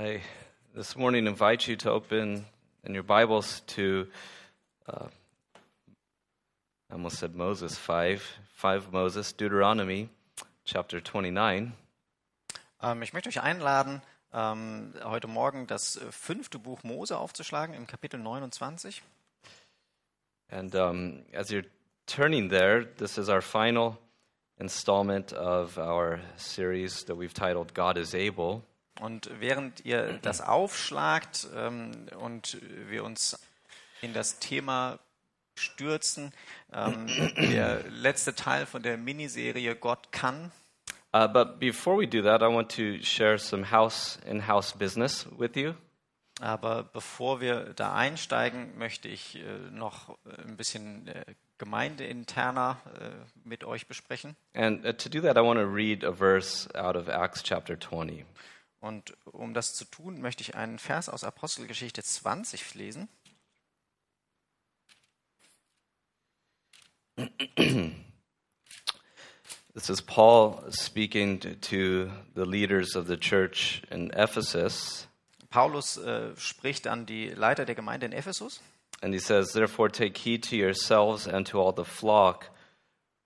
I this morning invite you to open in your Bibles to, uh, I almost said Moses 5, 5 Moses, Deuteronomy chapter 29. Ähm, ich möchte euch einladen, ähm, heute Morgen das äh, fünfte Buch Mose aufzuschlagen im Kapitel 29. And um, as you're turning there, this is our final installment of our series that we've titled God is Able. Und während ihr das aufschlagt ähm, und wir uns in das Thema stürzen, ähm, der letzte Teil von der Miniserie Gott kann. Uh, but before we do that, I want to share some house in house business with you. Aber bevor wir da einsteigen, möchte ich äh, noch ein bisschen äh, gemeindeinterner äh, mit euch besprechen. And uh, to do that, I want to read a verse out of Acts chapter 20. Und um das zu tun, möchte ich einen Vers aus Apostelgeschichte 20 lesen. This is Paul speaking to- the leaders of the church in Ephesus. Paulus äh, spricht an die Leiter der Gemeinde in Ephesus And he says, Therefore, take heed to yourselves and to all the flock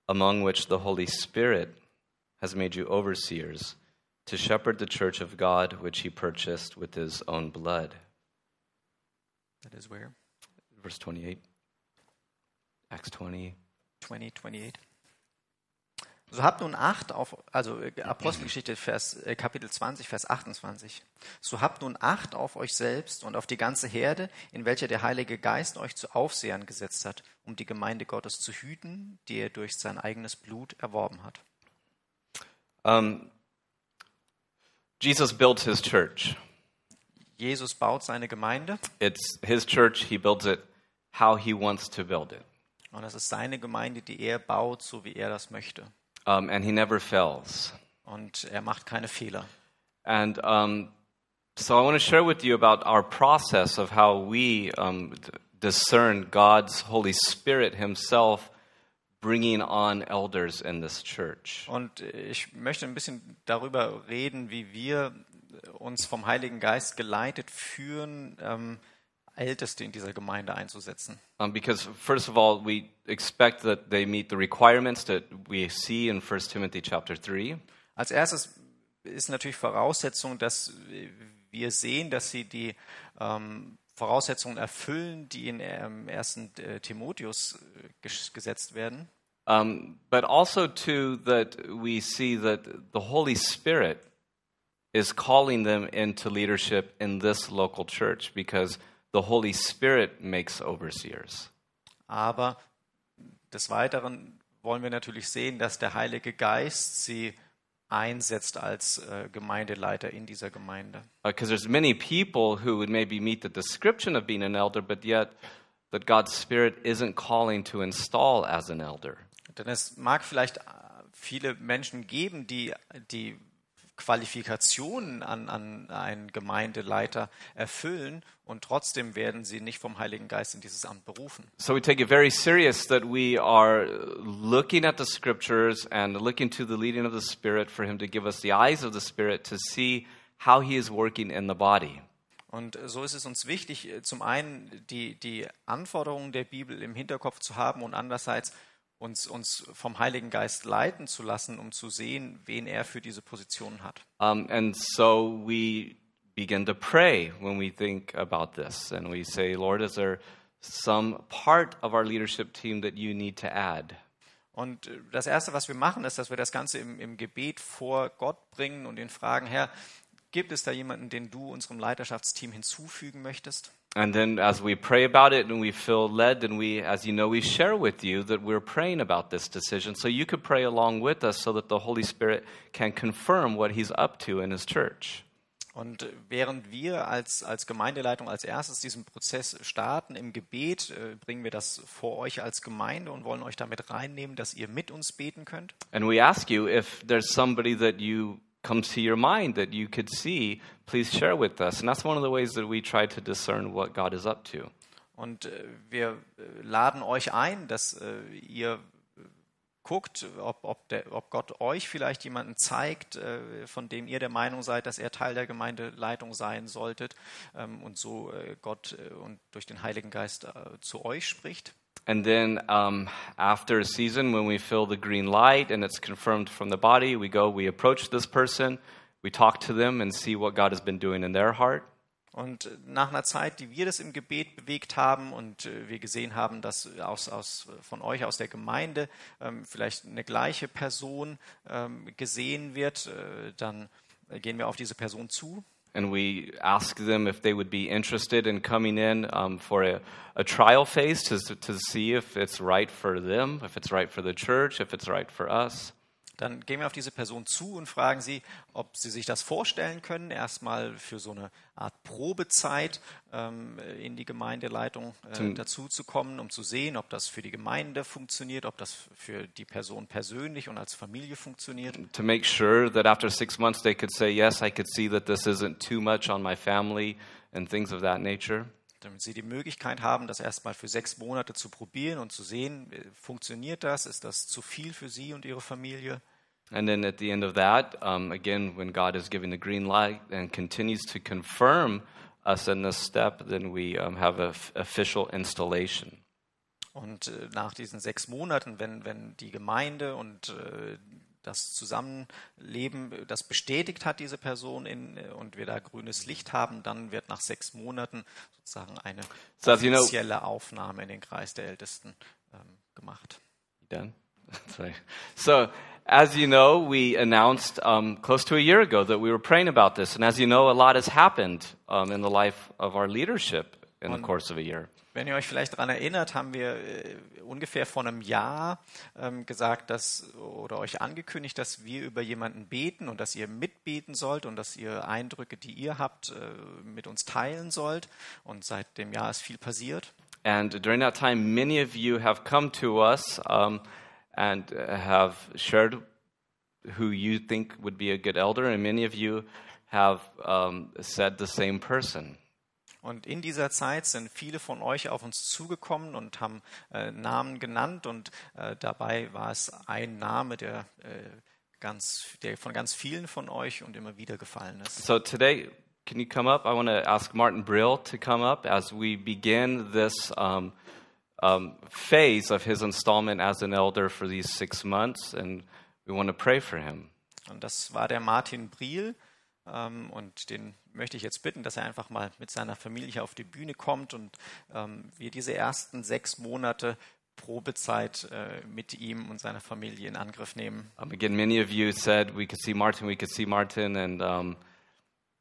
among which the Holy Spirit has made you overseers, to shepherd the church of God, which he purchased with his own blood. That is where? Verse 28, Acts 20. 20, 28. So habt nun Acht auf, also äh, Apostelgeschichte Vers, äh, Kapitel 20, Vers 28. So habt nun Acht auf euch selbst und auf die ganze Herde, in welcher der Heilige Geist euch zu Aufsehern gesetzt hat, um die Gemeinde Gottes zu hüten, die er durch sein eigenes Blut erworben hat. Um, Jesus built his church. Jesus baut seine Gemeinde It's his church, he builds it how he wants to build it. und das ist seine Gemeinde, die er baut, so wie er das möchte. Um, and he never fails. Und er macht keine Fehler. And um, so I want to share with you about our process of how we um, discern God's Holy Spirit Himself bringing on elders in this church. Und ich möchte ein bisschen darüber reden, wie wir uns vom Heiligen Geist geleitet führen, ähm, Älteste in dieser Gemeinde einzusetzen. Um, because, first of all, we expect that they meet the requirements that we see in 1 Timothy chapter 3. Als erstes ist natürlich Voraussetzung, dass wir sehen, dass sie die ähm, Voraussetzungen erfüllen, die in ähm, 1. äh, Timotheus äh, ges- gesetzt werden. Um, but also, too, that we see that the Holy Spirit is calling them into leadership in this local church because the Holy Spirit makes overseers. Aber des Weiteren wollen wir natürlich sehen, dass der Heilige Geist sie einsetzt als äh, Gemeindeleiter in dieser Gemeinde. Because there's many people who would maybe meet the description of being an elder, but yet that God's Spirit isn't calling to install as an elder. Denn es mag vielleicht äh, viele Menschen geben, die die Qualifikationen an, an einen Gemeindeleiter erfüllen und trotzdem werden sie nicht vom Heiligen Geist in dieses Amt berufen. So we take it very serious that we are looking at the scriptures and looking to the leading of the Spirit for Him to give us the eyes of the Spirit to see how He is working in the body. Und so ist es uns wichtig, äh, zum einen die, die Anforderungen der Bibel im Hinterkopf zu haben und andererseits uns, uns vom Heiligen Geist leiten zu lassen, um zu sehen, wen er für diese Position hat. Um, and so we begin to pray when we think about this. And we say, Lord, is there some part of our leadership team that you need to add? Und äh, das Erste, was wir machen, ist, dass wir das Ganze im, im Gebet vor Gott bringen und ihn fragen, Herr, gibt es da jemanden, den du unserem Leiterschaftsteam hinzufügen möchtest? And then as we pray about it and we feel led, then we, as you know, we share with you that we're praying about this decision. So you could pray along with us so that the Holy Spirit can confirm what He's up to in His church. Und äh, während wir als, als Gemeindeleitung als erstes diesen Prozess starten im Gebet, äh, bringen wir das vor euch als Gemeinde und wollen euch damit reinnehmen, dass ihr mit uns beten könnt. And we ask you if there's somebody that you comes to your mind that you could see, please share with us. And that's one of the ways that we try to discern what God is up to. Und äh, wir äh, laden euch ein, dass äh, ihr guckt, ob, ob, der, ob Gott euch vielleicht jemanden zeigt, von dem ihr der Meinung seid, dass er Teil der Gemeindeleitung sein solltet ähm, und so Gott und durch den Heiligen Geist zu euch spricht. And then um, after a season, when we feel the green light and it's confirmed from the body, we go, we approach this person, we talk to them and see what God has been doing in their heart. Und nach einer Zeit, die wir das im Gebet bewegt haben und äh, wir gesehen haben, dass aus, aus, von euch aus der Gemeinde ähm, vielleicht eine gleiche Person ähm, gesehen wird, äh, dann gehen wir auf diese Person zu And we ask them if they would be interested in coming in um, for a, a trial phase to, to see if it's right for them, if it's right for the church, if it's right for us. Dann gehen wir auf diese Person zu und fragen sie, ob sie sich das vorstellen können, erstmal für so eine Art Probezeit ähm, in die Gemeindeleitung äh, Zum- dazu zu kommen, um zu sehen, ob das für die Gemeinde funktioniert, ob das für die Person persönlich und als Familie funktioniert. To make sure that after six months they could say, Yes, I could see that this isn't too much on my family and things of that nature. Damit sie die Möglichkeit haben, das erstmal für sechs Monate zu probieren und zu sehen, äh, funktioniert das, ist das zu viel für sie und ihre Familie. And then at the end of that, um, again, when God is giving the green light and continues to confirm us in this step, then we um, have an official installation. Und äh, nach diesen sechs Monaten, wenn, wenn die Gemeinde und äh, das Zusammenleben das bestätigt hat, diese Person, in, und wir da grünes Licht haben, dann wird nach sechs Monaten sozusagen eine So as you know- offizielle Aufnahme in den Kreis der Ältesten ähm, gemacht. Done? Sorry. So, as you know, we announced um, close to a year ago that we were praying about this. And as you know, a lot has happened um, in the life of our leadership in the course of a year. Wenn ihr euch vielleicht daran erinnert, haben wir äh, ungefähr vor einem Jahr ähm, gesagt, dass oder euch angekündigt, dass wir über jemanden beten und dass ihr mitbeten sollt und dass ihr Eindrücke, die ihr habt, äh, mit uns teilen sollt. Und seit dem Jahr ist viel passiert. And during that time, many of you have come to us um, and uh, have shared who you think would be a good elder, and many of you have um, said the same person. Und in dieser Zeit sind viele von euch auf uns zugekommen und haben äh, Namen genannt und äh, dabei war es ein Name, der, äh, ganz, der von ganz vielen von euch und immer wieder gefallen ist. So today, can you come up? I want to ask Martin Brill to come up as we begin this um, um, phase of his installment as an elder for these six months, and we want to pray for him. Und das war der Martin Briel. Ähm, und den möchte ich jetzt bitten, dass er einfach mal mit seiner Familie auf die Bühne kommt und ähm, wir diese ersten sechs Monate Probezeit äh, mit ihm und seiner Familie in Angriff nehmen. Um, again, many of you said we could see Martin, we could see Martin, and um,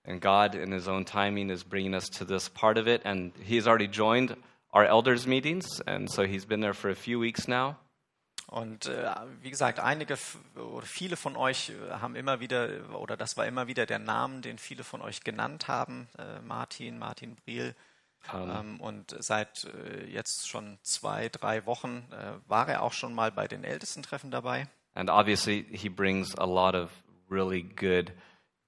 and God, in His own timing, is bringing us to this part of it. And He's already joined our elders' meetings, and so He's been there for a few weeks now. Und äh, wie gesagt, einige oder viele von euch äh, haben immer wieder, oder das war immer wieder der Name, den viele von euch genannt haben, äh, Martin, Martin Briel. Ähm, und seit äh, jetzt schon zwei, drei Wochen äh, war er auch schon mal bei den Ältestentreffen dabei. And obviously, He brings a lot of really good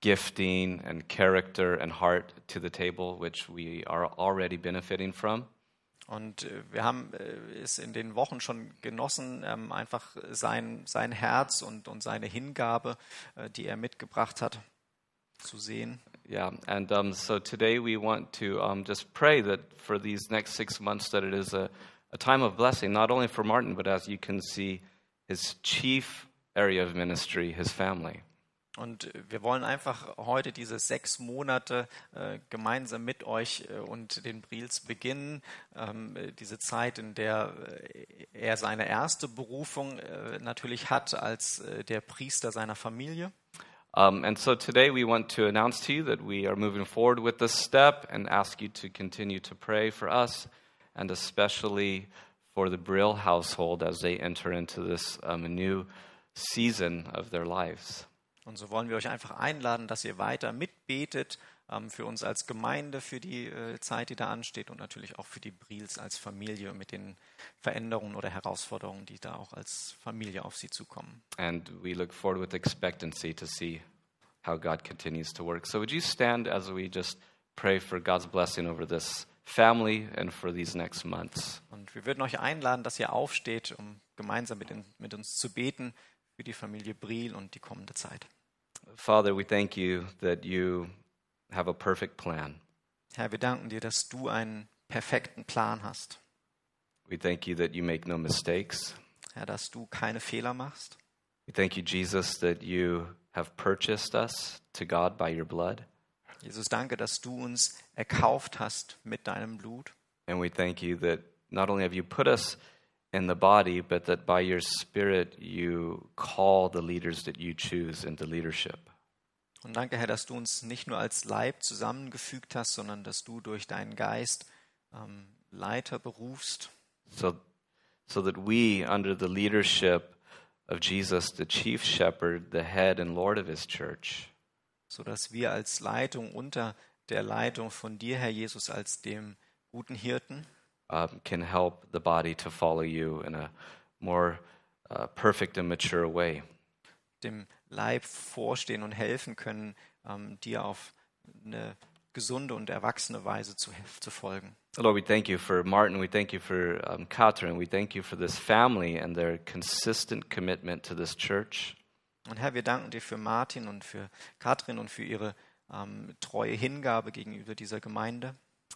gifting and character and heart to the table, which we are already benefiting from. Und äh, wir haben äh, es in den Wochen schon genossen, ähm, einfach sein, sein Herz und, und seine Hingabe, äh, die er mitgebracht hat, zu sehen. Yeah, and um, so today we want to um, just pray that for these next six months that it is a, a time of blessing, not only for Martin, but as you can see, his chief area of ministry, his family. Und wir wollen einfach heute diese sechs Monate äh, gemeinsam mit euch äh, und den Brils beginnen. Ähm, äh, diese Zeit, in der äh, er seine erste Berufung äh, natürlich hat als äh, der Priester seiner Familie. Um, and so today we want to announce to you that we are moving forward with this step and ask you to continue to pray for us and especially for the Brill household as they enter into this um, new season of their lives. Und so wollen wir euch einfach einladen, dass ihr weiter mitbetet ähm, für uns als Gemeinde, für die äh, Zeit, die da ansteht und natürlich auch für die Brils als Familie mit den Veränderungen oder Herausforderungen, die da auch als Familie auf sie zukommen. And we look forward with expectancy to see how God continues to work. So, would you stand as we just pray for God's blessing over this family and for these next months. Und wir würden euch einladen, dass ihr aufsteht, um gemeinsam mit, in, mit uns zu beten für die Familie Briel und die kommende Zeit. Father, we thank you that you have a perfect plan. Herr, wir danken dir, dass du einen perfekten Plan hast. We thank you that you make no mistakes. Herr, dass du keine Fehler machst. We thank you, Jesus, that you have purchased us to God by your blood. Jesus, danke, dass du uns erkauft hast mit deinem Blut. And we thank you that not only have you put us in the body, but that by your Spirit you call the leaders that you choose into leadership. Und danke, Herr, dass du uns nicht nur als Leib zusammengefügt hast, sondern dass du durch deinen Geist ähm, Leiter berufst, So, so that we, under the leadership of Jesus, the chief shepherd, the head and Lord of his church, sodass wir als Leitung unter der Leitung von dir, Herr Jesus, als dem guten Hirten, um, can help the body to follow you in a more uh, perfect and mature way. dem Leib vorstehen und helfen können, ähm, dir auf eine gesunde und erwachsene Weise zu, zu folgen. Lord, we thank you for Martin. We thank you for um, Catherine. We thank you for this family and their consistent commitment to this church. Und Herr, wir danken dir für Martin und für Katrin und für ihre ähm, treue Hingabe gegenüber dieser Gemeinde.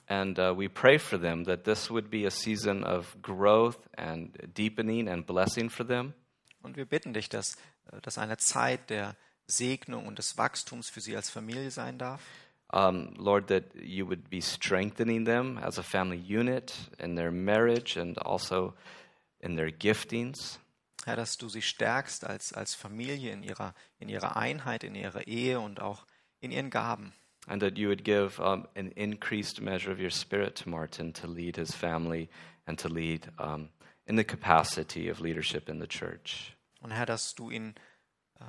And uh, we pray for them that this would be a season of growth and deepening and blessing for them. Und wir bitten dich, dass äh, das eine Zeit der Segnung und des Wachstums für sie als Familie sein darf. Um, Lord, that you would be strengthening them as a family unit in their marriage and also in their giftings. Herr, dass du sie stärkst als, als Familie in ihrer, in ihrer Einheit, in ihrer Ehe und auch in ihren Gaben. And that you would give um, an increased measure of your spirit to Martin to lead his family and to lead um, in the capacity of leadership in the church. Und Herr, dass du ihn äh,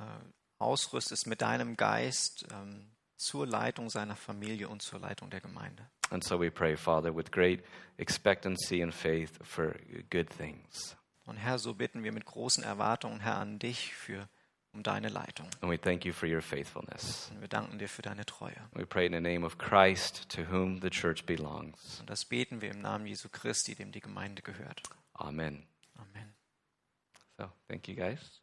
ausrüstest mit deinem Geist ähm, zur Leitung seiner Familie und zur Leitung der Gemeinde. And so we pray, Father, with great expectancy and faith for good things. Und Herr, so bitten wir mit großen Erwartungen, Herr, an dich für um deine Leitung. And we thank you for your faithfulness. Und wir danken dir für deine Treue. We pray in the name of Christ, to whom the church belongs. Und das beten wir im Namen Jesu Christi, dem die Gemeinde gehört. Amen. Amen. So, thank you guys.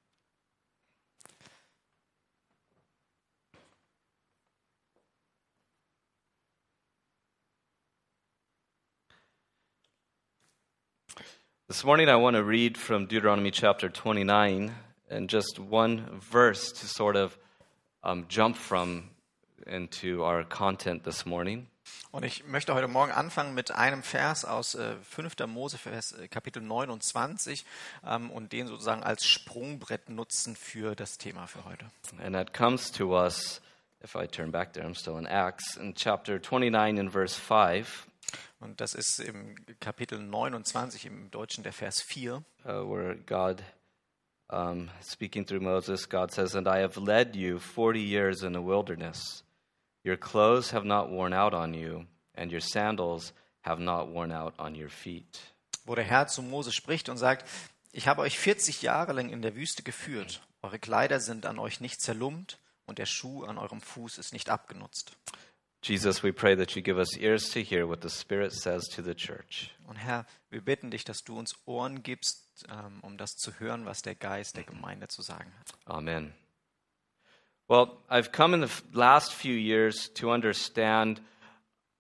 This morning, I want to read from Deuteronomy chapter 29 and just one verse to sort of um, jump from into our content this morning. Und ich möchte heute Morgen anfangen mit einem Vers aus äh, 5. Mose, Vers, äh, Kapitel 29, ähm, und den sozusagen als Sprungbrett nutzen für das Thema für heute. And that comes to us, if I turn back there, I'm still in Acts, in chapter 29 and verse 5, Und das ist im Kapitel 29 im Deutschen der Vers 4. uh, where God, um, speaking through Moses, God says, And I have led you 40 years in the wilderness. Your clothes have not worn out on you, and your sandals have not worn out on your feet. wo der Herr zu Mose spricht und sagt, ich habe euch 40 Jahre lang in der Wüste geführt. Eure Kleider sind an euch nicht zerlumpt und der Schuh an eurem Fuß ist nicht abgenutzt. Jesus, we pray that you give us ears to hear what the Spirit says to the church. Und Herr, wir bitten dich, dass du uns Ohren gibst, um das zu hören, was der Geist der Gemeinde zu sagen hat. Amen. Well, I've come in the last few years to understand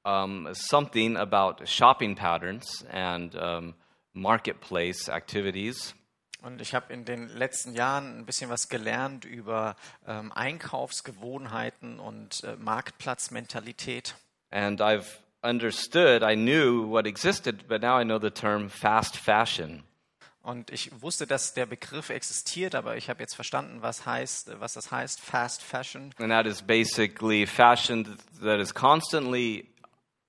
um, something about shopping patterns and um, marketplace activities. Und ich habe in den letzten Jahren ein bisschen was gelernt über ähm, Einkaufsgewohnheiten und äh, Marktplatzmentalität. And I've understood, I knew what existed, but now I know the term fast fashion. Und ich wusste, dass der Begriff existiert, aber ich habe jetzt verstanden, was heißt, was das heißt, Fast Fashion. And that is basically fashion that is constantly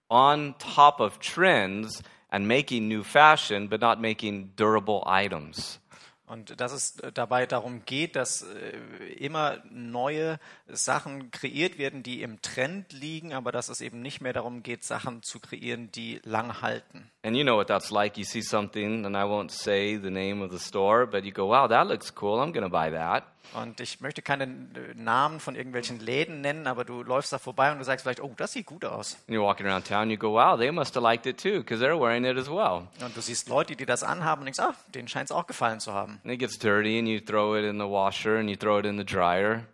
on top of trends and making new fashion, but not making durable items. Und dass es dabei darum geht, dass äh, immer neue Sachen kreiert werden, die im Trend liegen, aber dass es eben nicht mehr darum geht, Sachen zu kreieren, die lang halten. And you know what that's like. You see something, and I won't say the name of the store, but you go, wow, that looks cool. I'm going to buy that. Und ich möchte keine äh, Namen von irgendwelchen Läden nennen, aber du läufst da vorbei und du sagst vielleicht, oh, das sieht gut aus. And you're walking around town, you go, wow, they must have liked it too, because they're wearing it as well. Und du siehst Leute, die das anhaben und denkst, ah, denen scheint es auch gefallen zu haben. And it gets dirty, and you throw it in the washer, and you throw it in the dryer.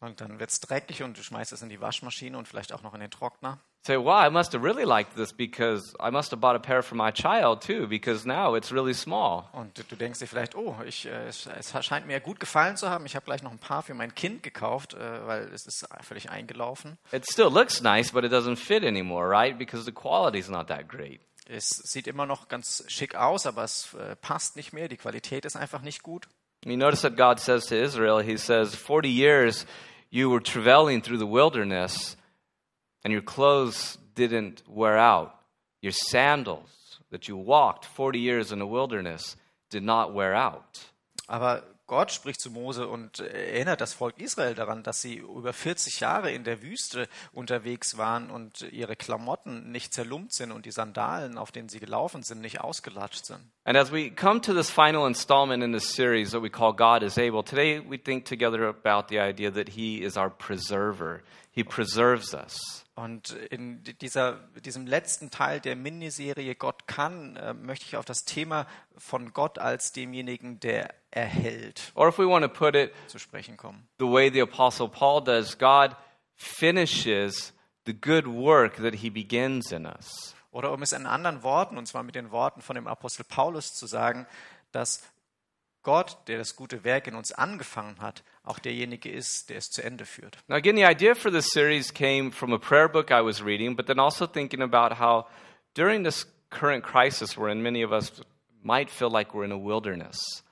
Und dann wird es dreckig und du schmeißt es in die Waschmaschine und vielleicht auch noch in den Trockner. Say, wow, I must have really liked this because I must have bought a pair for my child too, because now it's really small. Und du denkst dir vielleicht, oh, ich, äh, es, es scheint mir gut gefallen zu haben. Ich habe gleich noch ein paar für mein Kind gekauft, äh, weil es ist völlig eingelaufen. It still looks nice, but it doesn't fit anymore, right? Because the quality's not that great. Es sieht immer noch ganz schick aus, aber es äh, passt nicht mehr. Die Qualität ist einfach nicht gut. You notice that God says to Israel, He says, 40 years you were traveling through the wilderness, and your clothes didn't wear out. Your sandals that you walked 40 years in the wilderness did not wear out. Aber Gott spricht zu Mose und erinnert das Volk Israel daran, dass sie über 40 Jahre in der Wüste unterwegs waren und ihre Klamotten nicht zerlumpt sind und die Sandalen, auf denen sie gelaufen sind, nicht ausgelatscht sind. And as we come to this final installment in this series that we call God is Able, today we think together about the idea that He is our preserver. He preserves us. Und in dieser, diesem letzten Teil der Miniserie Gott kann, äh, möchte ich auf das Thema von Gott als demjenigen, der erhält, Or if we want to put it zu sprechen kommen. the way the Apostle Paul does, God finishes the good work that He begins in us. Oder um es in anderen Worten, und zwar mit den Worten von dem Apostel Paulus zu sagen, dass Gott, der das gute Werk in uns angefangen hat, auch derjenige ist, der es zu Ende führt. Now, again, the idea for this series came from a prayer book I was reading, but then also thinking about how during this current crisis we're in, many of us might feel like we're in a wilderness.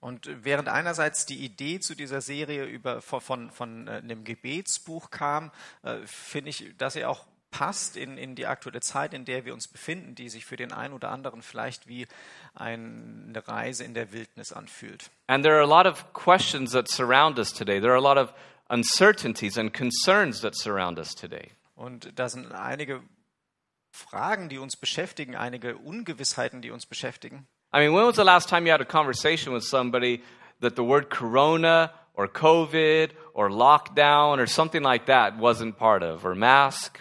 Und während einerseits die Idee zu dieser Serie über, von, von, von äh, einem Gebetsbuch kam, äh, finde ich, dass er auch passt in, in die aktuelle Zeit, in der wir uns befinden, die sich für den einen oder anderen vielleicht wie eine Reise in der Wildnis anfühlt. And there are a lot of questions that surround us today. There are a lot of uncertainties and concerns that surround us today. Und da sind einige Fragen, die uns beschäftigen, einige Ungewissheiten, die uns beschäftigen. I mean, when was the last time you had a conversation with somebody that the word corona or COVID or lockdown or something like that wasn't part of, or mask?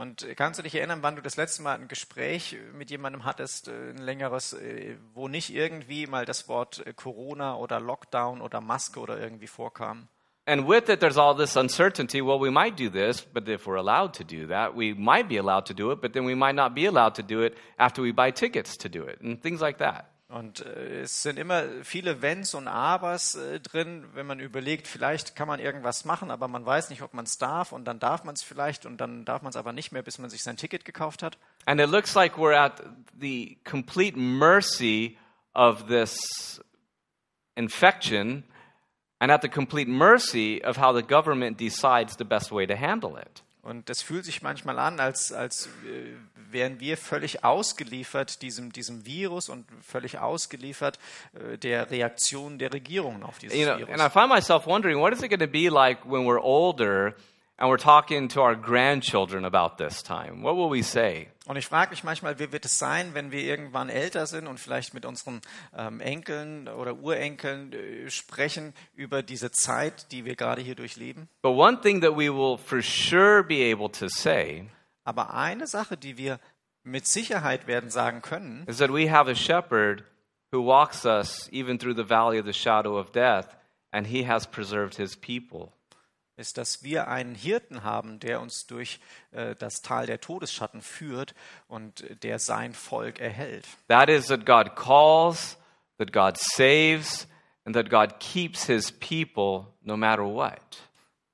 Und kannst du dich erinnern, wann du das letzte Mal ein Gespräch mit jemandem hattest, äh, ein längeres, äh, wo nicht irgendwie mal das Wort äh, Corona oder Lockdown oder Maske oder irgendwie vorkam? And with it, there's all this uncertainty. Well, we might do this, but if we're allowed to do that, we might be allowed to do it, but then we might not be allowed to do it after we buy tickets to do it, and things like that. Und äh, es sind immer viele Wenns und Abers äh, drin, wenn man überlegt, vielleicht kann man irgendwas machen, aber man weiß nicht, ob man es darf und dann darf man es vielleicht und dann darf man es aber nicht mehr, bis man sich sein Ticket gekauft hat. And it looks like we're at the complete mercy of this infection and at the complete mercy of how the government decides the best way to handle it. Und das fühlt sich manchmal an, als, als äh, wären wir völlig ausgeliefert diesem, diesem Virus und völlig ausgeliefert äh, der Reaktion der Regierungen auf dieses You know, Virus. and I find myself wondering, what is it going to be like when we're older and we're talking to our grandchildren about this time? What will we say? Und ich frage mich manchmal, wie wird es sein, wenn wir irgendwann älter sind und vielleicht mit unseren ähm, Enkeln oder Urenkeln äh, sprechen über diese Zeit, die wir gerade hier durchleben? But one thing that we will for sure be able to say Aber eine Sache, die wir mit Sicherheit werden sagen können, is that we have a shepherd who walks us even through the valley of the shadow of death, and he has preserved his people. ist, dass wir einen Hirten haben, der uns durch äh, das Tal der Todesschatten führt und der sein Volk erhält. That is, that God calls, that God saves, and that God keeps his people no matter what.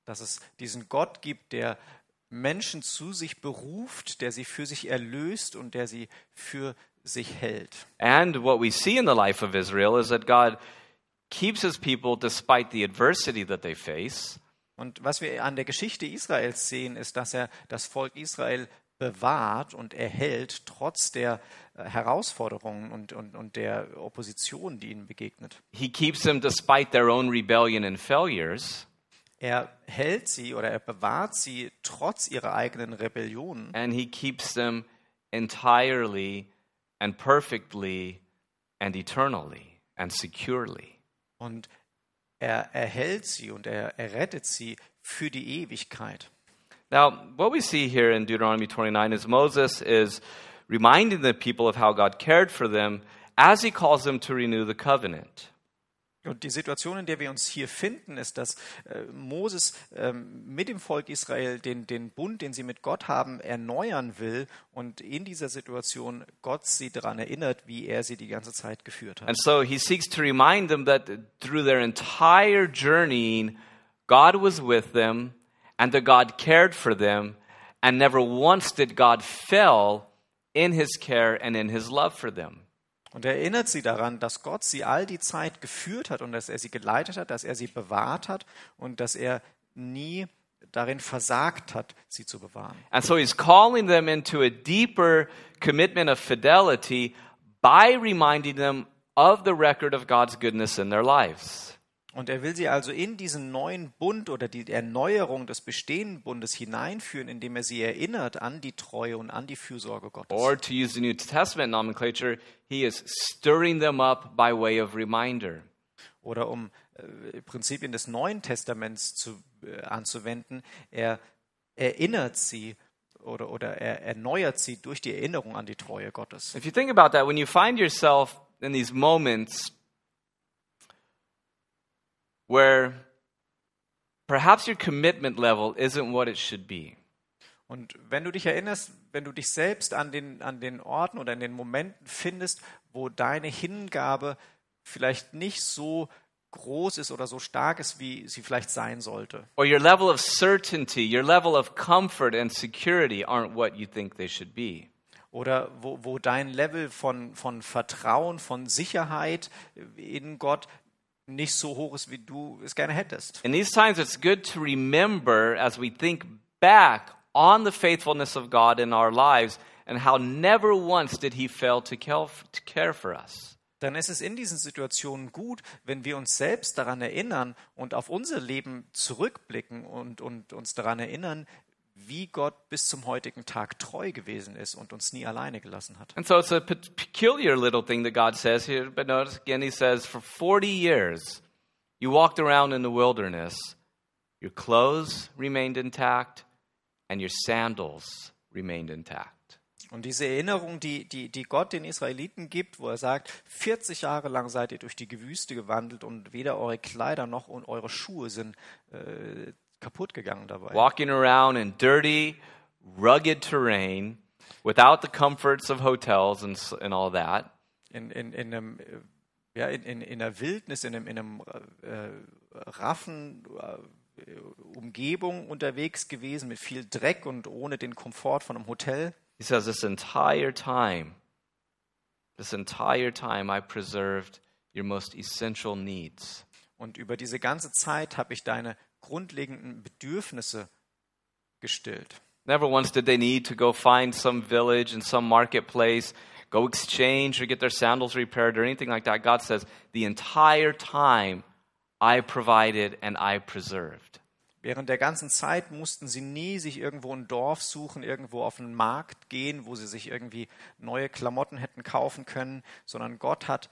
Dass es diesen Gott gibt, der Menschen zu sich beruft, der sie für sich erlöst und der sie für sich hält. And what we see in the life of Israel is that God keeps his people despite the adversity that they face. Und was wir an der Geschichte Israels sehen, ist, dass er das Volk Israel bewahrt und erhält, trotz der äh, Herausforderungen und, und, und der Opposition, die ihnen begegnet. He keeps them despite their own rebellion and failures. Er hält sie oder er bewahrt sie trotz ihrer eigenen Rebellionen And he keeps them entirely and perfectly and eternally and securely. Und er erhält sie und er, er rettet sie für die Ewigkeit. Now, what we see here in Deuteronomy 29 is Moses is reminding the people of how God cared for them as he calls them to renew the covenant. Und die Situation, in der wir uns hier finden, ist, dass äh, Moses ähm, mit dem Volk Israel den, den Bund, den sie mit Gott haben, erneuern will und in dieser Situation Gott sie daran erinnert, wie er sie die ganze Zeit geführt hat. And so he seeks to remind them that through their entire journeying, God was with them and that God cared for them, and never once did God fail in his care and in his love for them. Und er erinnert sie daran, dass Gott sie all die Zeit geführt hat und dass er sie geleitet hat, dass er sie bewahrt hat und dass er nie darin versagt hat, sie zu bewahren. And so he's calling them into a deeper commitment of fidelity by reminding them of the record of God's goodness in their lives. Und er will sie also in diesen neuen Bund oder die Erneuerung des bestehenden Bundes hineinführen, indem er sie erinnert an die Treue und an die Fürsorge Gottes. Or to use the New Testament nomenclature, he is stirring them up by way of reminder. Oder um äh, Prinzipien des Neuen Testaments zu, äh, anzuwenden, er erinnert sie oder, oder er erneuert sie durch die Erinnerung an die Treue Gottes. If you think about that, when you find yourself in these moments where perhaps your commitment level isn't what it should be. Und wenn du dich erinnerst, wenn du dich selbst an den, an den Orten oder in den Momenten findest, wo deine Hingabe vielleicht nicht so groß ist oder so stark ist, wie sie vielleicht sein sollte. Or your level of certainty, your level of comfort and security aren't what you think they should be. Oder wo, wo dein Level von, von Vertrauen, von Sicherheit in Gott nicht so hoch ist, wie du es gerne hättest. In these times, it's good to remember as we think back on the faithfulness of God in our lives and how never once did He fail to care, to care for us. Dann ist es in diesen Situationen gut, wenn wir uns selbst daran erinnern und auf unser Leben zurückblicken und, und uns daran erinnern, wie Gott bis zum heutigen Tag treu gewesen ist und uns nie alleine gelassen hat. And so it's a pe- peculiar little thing that God says here, but notice again, He says, For 40 years you walked around in the wilderness, your clothes remained intact, and your sandals remained intact. Und diese Erinnerung, die, die, die Gott den Israeliten gibt, wo er sagt, 40 Jahre lang seid ihr durch die Wüste gewandelt und weder eure Kleider noch und eure Schuhe sind äh, kaputt gegangen dabei. Walking around in dirty, rugged terrain without the comforts of hotels and, and all that. In, in, in, einem, ja, in, in, in einer Wildnis, in einem, in einem äh, raffen äh, Umgebung unterwegs gewesen mit viel Dreck und ohne den Komfort von einem Hotel. He says, This entire time, this entire time, I preserved your most essential needs. Und über diese ganze Zeit habe ich deine grundlegenden Bedürfnisse gestillt. Never once did they need to go find some village in some marketplace, go exchange or get their sandals repaired or anything like that. God says, The entire time I provided and I preserved. Während der ganzen Zeit mussten sie nie sich irgendwo ein Dorf suchen, irgendwo auf einen Markt gehen, wo sie sich irgendwie neue Klamotten hätten kaufen können, sondern Gott hat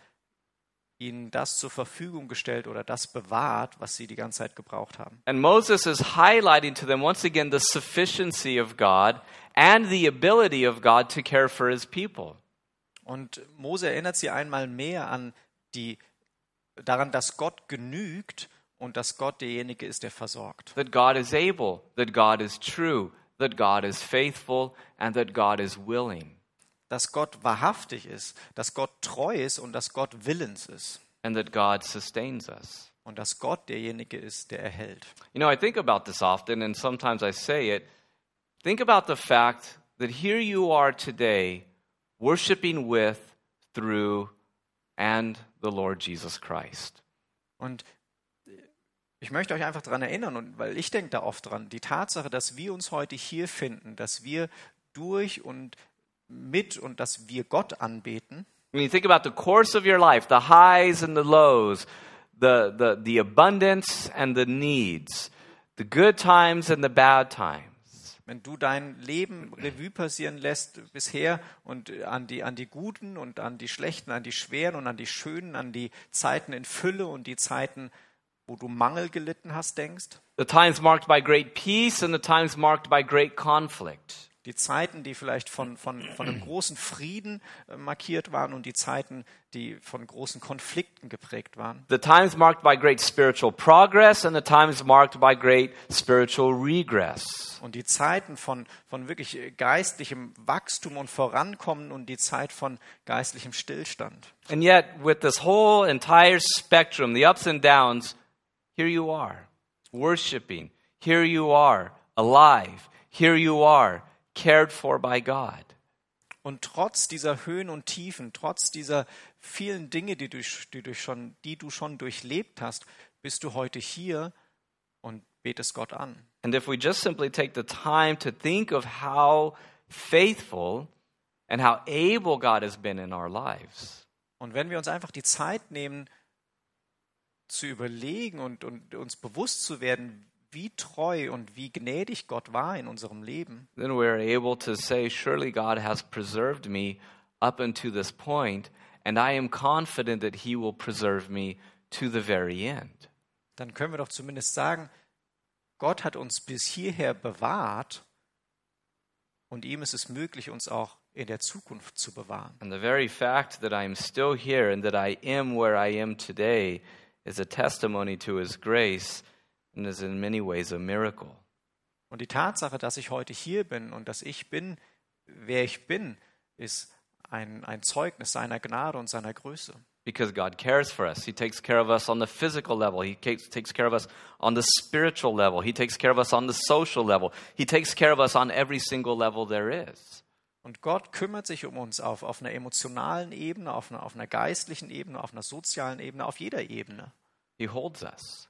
ihnen das zur Verfügung gestellt oder das bewahrt, was sie die ganze Zeit gebraucht haben. And Moses is highlighting to them once again the sufficiency of God and the ability of God to care for his people. Und Mose erinnert sie einmal mehr an die daran, dass Gott genügt und dass Gott derjenige ist, der versorgt. That God is able, that God is true, that God is faithful, and that God is willing. Dass Gott wahrhaftig ist, dass Gott treu ist und dass Gott willens ist and that God sustains us. und dass Gott derjenige ist, der erhält. You know, I think about this often, and sometimes I say it. Think about the fact that here you are today, worshiping with, through, and the Lord Jesus Christ. Und ich möchte euch einfach daran erinnern, und weil ich denke da oft dran, die Tatsache, dass wir uns heute hier finden, dass wir durch und mit und dass wir Gott anbeten, When you think about the course of your life, the highs and the lows, the, the, the abundance and the needs, the good times and the bad times, wenn du dein Leben Revue passieren lässt bisher und an die, an die guten und an die schlechten, an die schweren und an die schönen, an die Zeiten in Fülle und die Zeiten, wo du Mangel gelitten hast, denkst. The times marked by great peace and the times marked by great conflict. Die Zeiten, die vielleicht von, von, von einem großen Frieden äh, markiert waren und die Zeiten, die von großen Konflikten geprägt waren. The times marked by great spiritual progress and the times marked by great spiritual regress. Und die Zeiten von, von wirklich äh, geistlichem Wachstum und Vorankommen und die Zeit von geistlichem Stillstand. And yet, with this whole entire spectrum, the ups and downs, here you are, worshiping. Here you are, alive. Here you are, cared for by God. Und trotz dieser Höhen und Tiefen, trotz dieser vielen Dinge, die du, die du, schon, die du schon durchlebt hast, bist du heute hier und betest Gott an. And if we just simply take the time to think of how faithful and how able God has been in our lives, Und wenn wir uns einfach die Zeit nehmen, zu überlegen und, und uns bewusst zu werden, wie treu und wie gnädig Gott war in unserem Leben, then we're able to say, Surely God has preserved me up unto this point, and I am confident that He will preserve me to the very end. dann können wir doch zumindest sagen, Gott hat uns bis hierher bewahrt und ihm ist es möglich, uns auch in der Zukunft zu bewahren. And the very fact that I am still here and that I am where I am today is a testimony to His grace and is in many ways a miracle. Und die Tatsache, dass ich heute hier bin und dass ich bin, wer ich bin, ist ein, ein Zeugnis seiner Gnade und seiner Größe. Because God cares for us. He takes care of us on the physical level. He takes, care of us on the spiritual level. He takes care of us on the social level. He takes care of us on every single level there is. Und Gott kümmert sich um uns auf, auf einer emotionalen Ebene, auf einer, auf einer geistlichen Ebene, auf einer sozialen Ebene, auf jeder Ebene. He holds us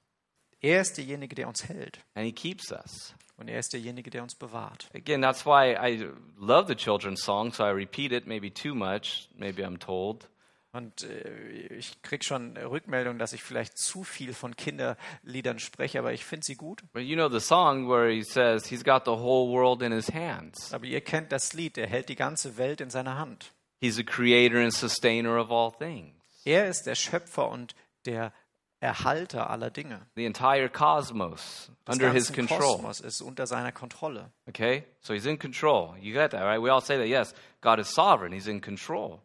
Er ist derjenige, der uns hält. and He keeps us. Und er ist derjenige, der uns bewahrt. Again, that's why I love the children's song, so I repeat it maybe too much, maybe I'm told. Und äh, ich krieg schon Rückmeldungen, dass ich vielleicht zu viel von Kinderliedern spreche, aber ich finde sie gut. But you know the song where he says he's got the whole world in his hands. Aber ihr kennt das Lied, er hält die ganze Welt in seiner Hand. He's the creator and sustainer of all things. Er ist der Schöpfer und der Erhalter aller Dinge. The entire cosmos Das under his ganze control. Kosmos ist unter seiner Kontrolle. Okay? So he's in control. You get that, right? We all say that, yes, God is sovereign, he's in control.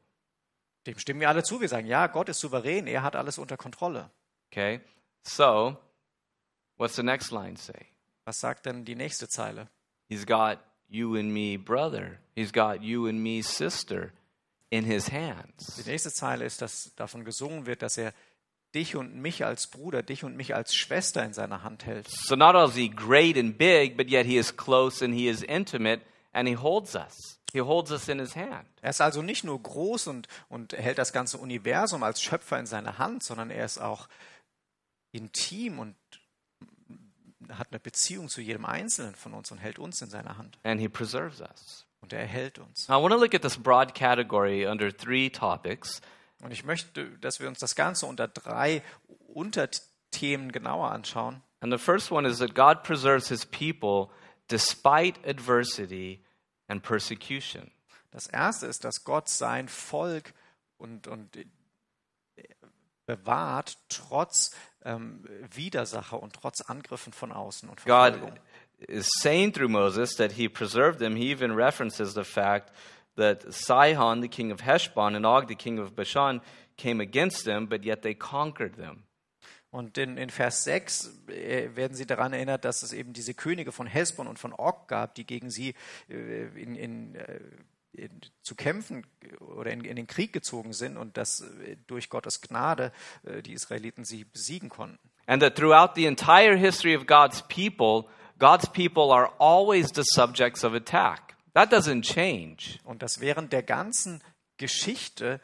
Dem stimmen wir alle zu. Wir sagen, ja, Gott ist souverän, er hat alles unter Kontrolle. Okay? So, what's the next line say? Was sagt denn die nächste Zeile? He's got you and me, brother. He's got you and me, sister, in his Die hands. nächste Zeile ist, dass davon gesungen wird, dass er dich und mich als Bruder, dich und mich als Schwester in seiner Hand hält. So not only is he great and big, but yet he is close and he is intimate and he holds us. He holds us in his hand. Er ist also nicht nur groß und, und hält das ganze Universum als Schöpfer in seiner Hand, sondern er ist auch intim und hat eine Beziehung zu jedem Einzelnen von uns und hält uns in seiner Hand. And he preserves us. Und er erhält uns. Now, I want to look at this broad category under three topics. Und ich möchte, dass wir uns das Ganze unter drei Unterthemen genauer anschauen. And the first one is that God preserves his people despite adversity and persecution. Das erste ist, dass Gott sein Volk und, und bewahrt trotz ähm, Widersacher und trotz Angriffen von außen und God Verfolgung. is saying through Moses that he preserved them. He even references the fact that Sihon, the king of Heshbon, and Og, the king of Bashan, came against them, but yet they conquered them. Und in, in Vers 6 äh, werden sie daran erinnert, dass es eben diese Könige von Hesbon und von Og gab, die gegen sie äh, in, in, äh, in, zu kämpfen oder in, in den Krieg gezogen sind und dass durch Gottes Gnade die Israeliten sie besiegen konnten. And that throughout the entire history of God's people, God's people are always the subjects of attack. That doesn't change. Und dass während der ganzen Geschichte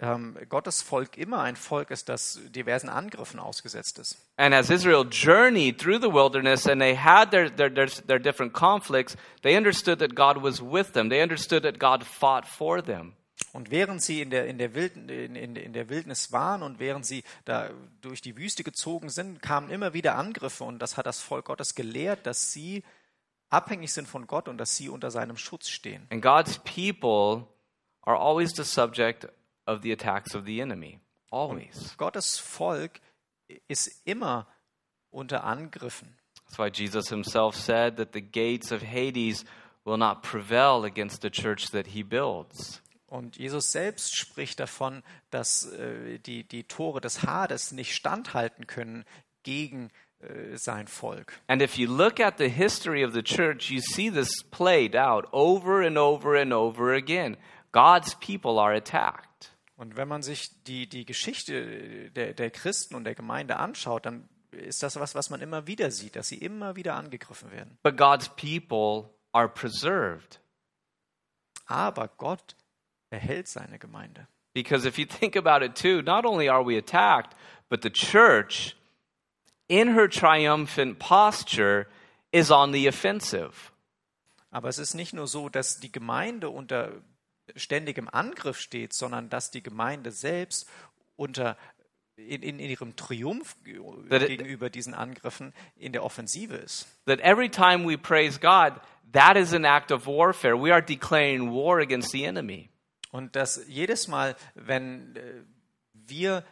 ähm, Gottes Volk immer ein Volk ist, das diversen Angriffen ausgesetzt ist. And as Israel journeyed through the wilderness and they had their, their, their, their different conflicts, they understood that God was with them. They understood that God fought for them. Und während sie in der, in, der Wild, in, in, in der Wildnis waren und während sie da durch die Wüste gezogen sind, kamen immer wieder Angriffe und das hat das Volk Gottes gelehrt, dass sie abhängig sind von Gott und dass sie unter seinem Schutz stehen. And God's people are always the subject of the attacks of the enemy. Always. Gottes Volk ist immer unter Angriffen. That's why Jesus himself said that the gates of Hades will not prevail against the church that he builds. Und Jesus selbst spricht davon, dass äh, die, die Tore des Hades nicht standhalten können gegen äh, sein Volk. And if you look at the history of the church, you see this played out over and over and over again. God's people are attacked. Und wenn man sich die, die Geschichte der, der Christen und der Gemeinde anschaut, dann ist das was, was man immer wieder sieht, dass sie immer wieder angegriffen werden. But God's people are preserved. Aber Gott erhält seine Gemeinde. Because if you think about it too, not only are we attacked, but the church, in her triumphant posture, is on the offensive. Aber es ist nicht nur so, dass die Gemeinde unter ständigem Angriff steht, sondern dass die Gemeinde selbst unter in, in, ihrem Triumph That it- gegenüber diesen Angriffen in der Offensive ist. That every time we praise God, that is an act of warfare. We are declaring war against the enemy. Und dass jedes Mal, wenn äh, wir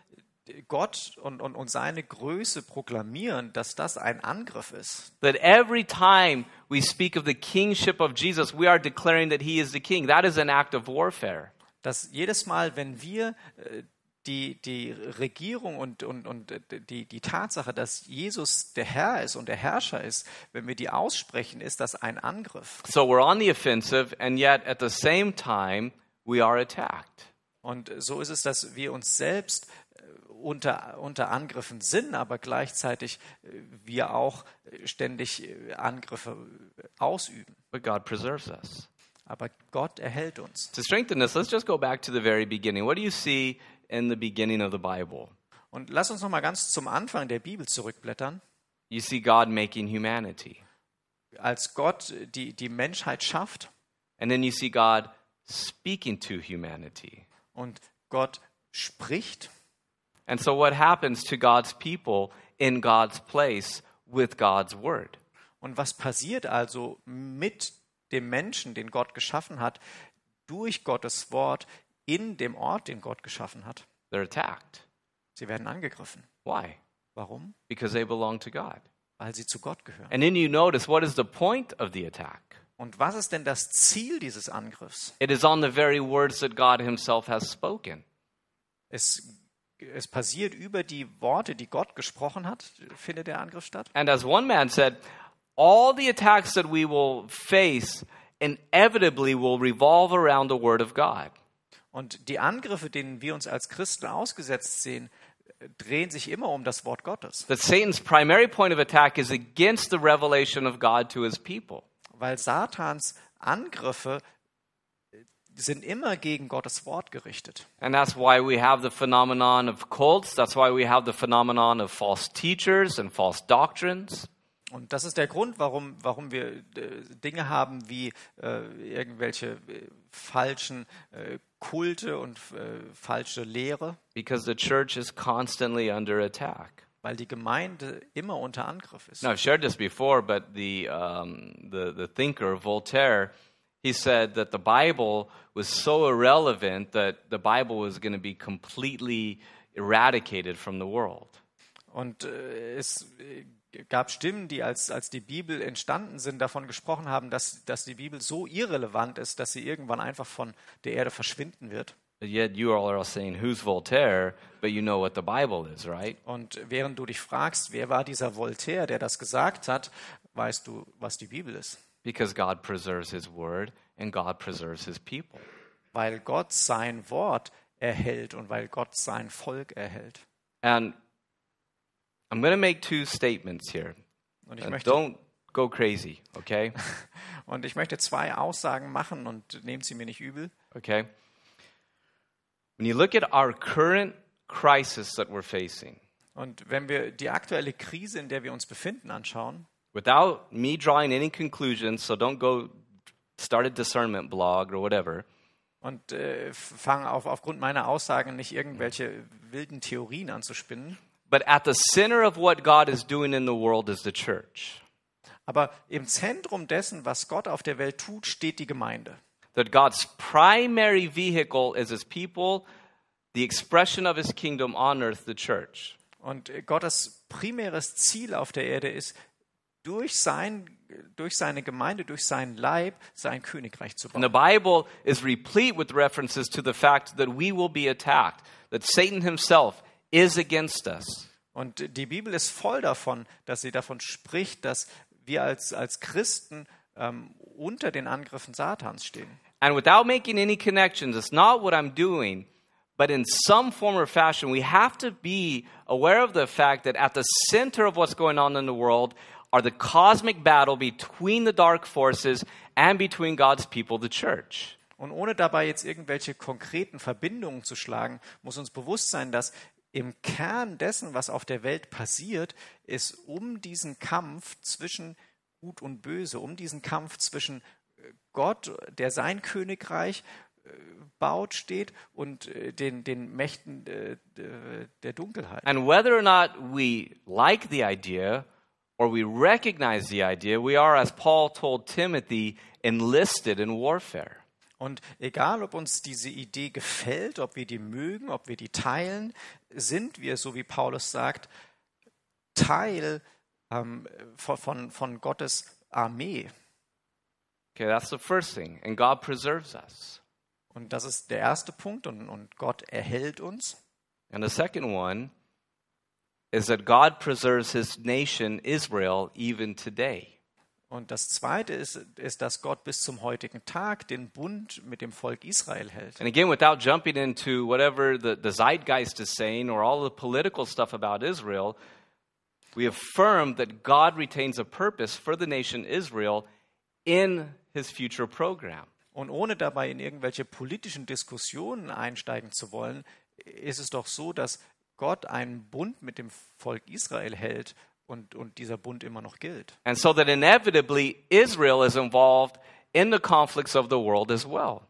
Gott und, und, und seine Größe proklamieren, dass das ein Angriff ist. That every time we speak of the kingship of Jesus, we are declaring that he is the king. That is an act of warfare. Dass jedes Mal, wenn wir äh, die, die Regierung und, und, und die, die Tatsache, dass Jesus der Herr ist und der Herrscher ist, wenn wir die aussprechen, ist das ein Angriff. So we're on the offensive, and yet at the same time, we are attacked. Und so ist es, dass wir uns selbst unter, unter Angriffen sind, aber gleichzeitig äh, wir auch äh, ständig äh, Angriffe ausüben. But God preserves us. Aber Gott erhält uns. To strengthen this, let's just go back to the very beginning. What do you see in the beginning of the Bible? Und lass uns noch mal ganz zum Anfang der Bibel zurückblättern. You see God making humanity. Als Gott die, die Menschheit schafft And then you see God speaking to humanity. und Gott spricht, And so, what happens to God's people in God's place with God's word? Und was passiert also mit dem Menschen, den Gott geschaffen hat, durch Gottes Wort in dem Ort, den Gott geschaffen hat? They're attacked. Sie werden angegriffen. Why? Warum? Because they belong to God. Weil sie zu Gott gehören. And then you notice what is the point of the attack? Und was ist denn das Ziel dieses Angriffs? It is on the very words that God Himself has spoken. Es, es passiert über die Worte, die Gott gesprochen hat, findet der Angriff statt. And as one man said, all the attacks that we will face inevitably will revolve around the Word of God. Und die Angriffe, denen wir uns als Christen ausgesetzt sehen, drehen sich immer um das Wort Gottes. That Satan's primary point of attack is against the revelation of God to His people. Weil Satans Angriffe sind immer gegen Gottes Wort gerichtet. And that's why we have the phenomenon of cults. That's why we have the phenomenon of false teachers and false doctrines. Und das ist der Grund, warum, warum wir äh, Dinge haben wie äh, irgendwelche äh, falschen äh, Kulte und äh, falsche Lehre, Because the church is constantly under attack. weil die Gemeinde immer unter Angriff ist. Now, I've shared this before, but the, um, the, the thinker, Voltaire, he said that the Bible was so irrelevant that the Bible was going to be completely eradicated from the world. Und äh, es äh, gab Stimmen, die als, als die Bibel entstanden sind, davon gesprochen haben, dass, dass die Bibel so irrelevant ist, dass sie irgendwann einfach von der Erde verschwinden wird. Yet you all are saying, who's Voltaire? But you know what the Bible is, right? Und während du dich fragst, wer war dieser Voltaire, der das gesagt hat, weißt du, was die Bibel ist. Because God preserves his word and God preserves his people. Weil Gott sein Wort erhält und weil Gott sein Volk erhält. And I'm going to make two statements here. Und ich, Uh, möchte, don't go crazy, okay? und ich möchte zwei Aussagen machen und nehmt sie mir nicht übel. Okay? When you look at our current crisis that we're facing, Und wenn wir die aktuelle Krise, in der wir uns befinden, anschauen, without me drawing any conclusions, so don't go start a discernment blog or whatever, und äh, fangen auf, aufgrund meiner Aussagen nicht irgendwelche wilden Theorien anzuspinnen. but at the center of what God is doing in the world is the church. Aber im Zentrum dessen, was Gott auf der Welt tut, steht die Gemeinde. That God's primary vehicle is his people, the expression of his kingdom on earth, the church. Und äh, Gottes primäres Ziel auf der Erde ist, durch, sein, durch seine Gemeinde, durch seinen Leib, sein Königreich zu And the bauen. Bible is replete with references to the fact that we will be attacked, that Satan himself is against us. Und die Bibel ist voll davon, dass sie davon spricht, dass wir als, als Christen ähm, unter den Angriffen Satans stehen. And without making any connections, it's not what I'm doing, but in some form or fashion, we have to be aware of the fact that at the center of what's going on in the world are the cosmic battle between the dark forces and between God's people, the church. Und ohne dabei jetzt irgendwelche konkreten Verbindungen zu schlagen, muss uns bewusst sein, dass im Kern dessen, was auf der Welt passiert, ist um diesen Kampf zwischen Gut und Böse, um diesen Kampf zwischen äh, Gott, der sein Königreich äh, baut, steht, und äh, den, den Mächten der Dunkelheit. And whether or not we like the idea or we recognize the idea, we are, as Paul told Timothy, enlisted in warfare. Und egal, ob uns diese Idee gefällt, ob wir die mögen, ob wir die teilen, sind wir, so wie Paulus sagt, Teil ähm, von, von, von Gottes Armee. Okay, that's the first thing. And God preserves us. Und das ist der erste Punkt und, und Gott erhält uns. And the second one is that God preserves his nation, Israel, even today. Und das zweite ist, ist, dass Gott bis zum heutigen Tag den Bund mit dem Volk Israel hält. And again, without jumping into whatever the, the zeitgeist is saying or all the political stuff about Israel, we affirm that God retains a purpose for the nation Israel in his future program. Und ohne dabei in irgendwelche politischen Diskussionen einsteigen zu wollen, ist es doch so, dass Gott einen Bund mit dem Volk Israel hält und, und dieser Bund immer noch gilt. And so that inevitably Israel is involved in the conflicts of the world as well.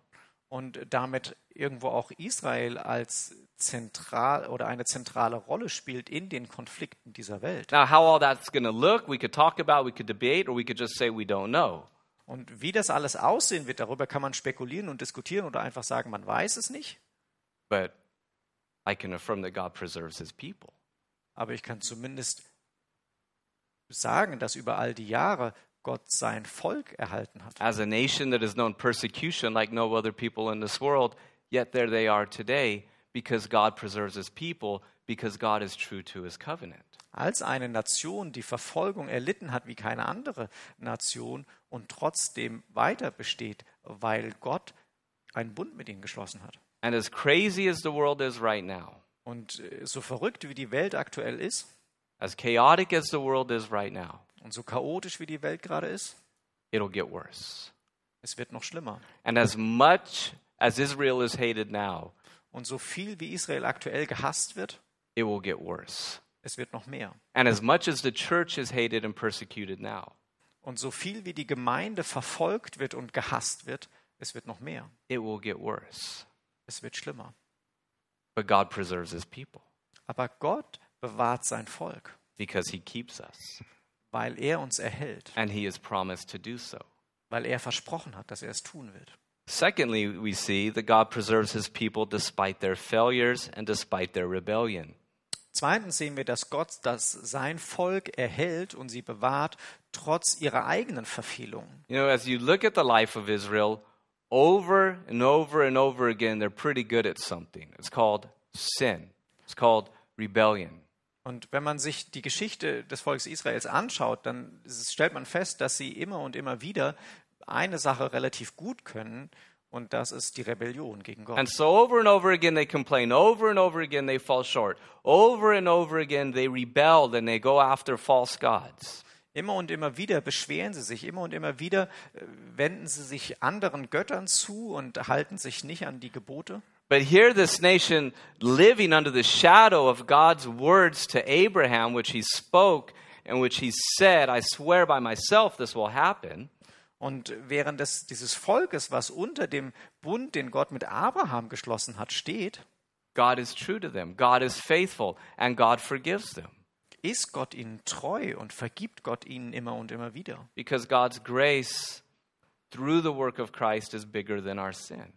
Und damit irgendwo auch Israel als zentral oder eine zentrale Rolle spielt in den Konflikten dieser Welt. Now, how all that's going to look, we could talk about, we could debate, or we could just say we don't know. Und wie das alles aussehen wird, darüber kann man spekulieren und diskutieren oder einfach sagen, man weiß es nicht. But I can affirm that God preserves his people. Aber ich kann zumindest sagen, dass über all die Jahre Gott sein Volk erhalten hat. As a nation that has known persecution like no other people in this world, yet there they are today because God preserves his people, because God is true to his covenant. Als eine Nation, die Verfolgung erlitten hat wie keine andere Nation und trotzdem weiter besteht, weil Gott einen Bund mit ihnen geschlossen hat. And as crazy as the world is right now, Und äh, so verrückt wie die Welt aktuell ist as chaotic as the world is right now, und so chaotisch wie die Welt gerade ist, it'll get worse. es wird noch schlimmer. And as much as Israel is hated now, Und so viel wie Israel aktuell gehasst wird, it will get worse. es wird noch mehr. And as much as the church is hated and persecuted now, Und so viel wie die Gemeinde verfolgt wird und gehasst wird, es wird noch mehr. it will get worse. Es wird schlimmer. But God preserves his people Aber Gott bewahrt sein Volk, because he keeps us, weil er uns erhält, and he has promised to do so. weil er versprochen hat, dass er es tun wird. Secondly, we see that God preserves his people despite their failures and despite their rebellion. Zweitens sehen wir, dass Gott das sein Volk erhält und sie bewahrt, trotz ihrer eigenen Verfehlungen. You know, as you look at the life of Israel, over and over and over again, they're pretty good at something. It's called sin, it's called rebellion. Und wenn man sich die Geschichte des Volkes Israels anschaut, dann stellt man fest, dass sie immer und immer wieder eine Sache relativ gut können, und das ist die Rebellion gegen Gott. And so over and over again they complain, over and over again they fall short, over and over again they rebel and they go after false gods. Immer und immer wieder beschweren sie sich, immer und immer wieder äh, wenden sie sich anderen Göttern zu und halten sich nicht an die Gebote. But here, this nation living under the shadow of God's words to Abraham, which he spoke and which he said, I swear by myself this will happen. Und während des, dieses Volkes, was unter dem Bund, den Gott mit Abraham geschlossen hat, steht, God is true to them, God is faithful, and God forgives them. Ist Gott ihnen treu und vergibt Gott ihnen immer und immer wieder. Because God's grace through the work of Christ is bigger than our sin.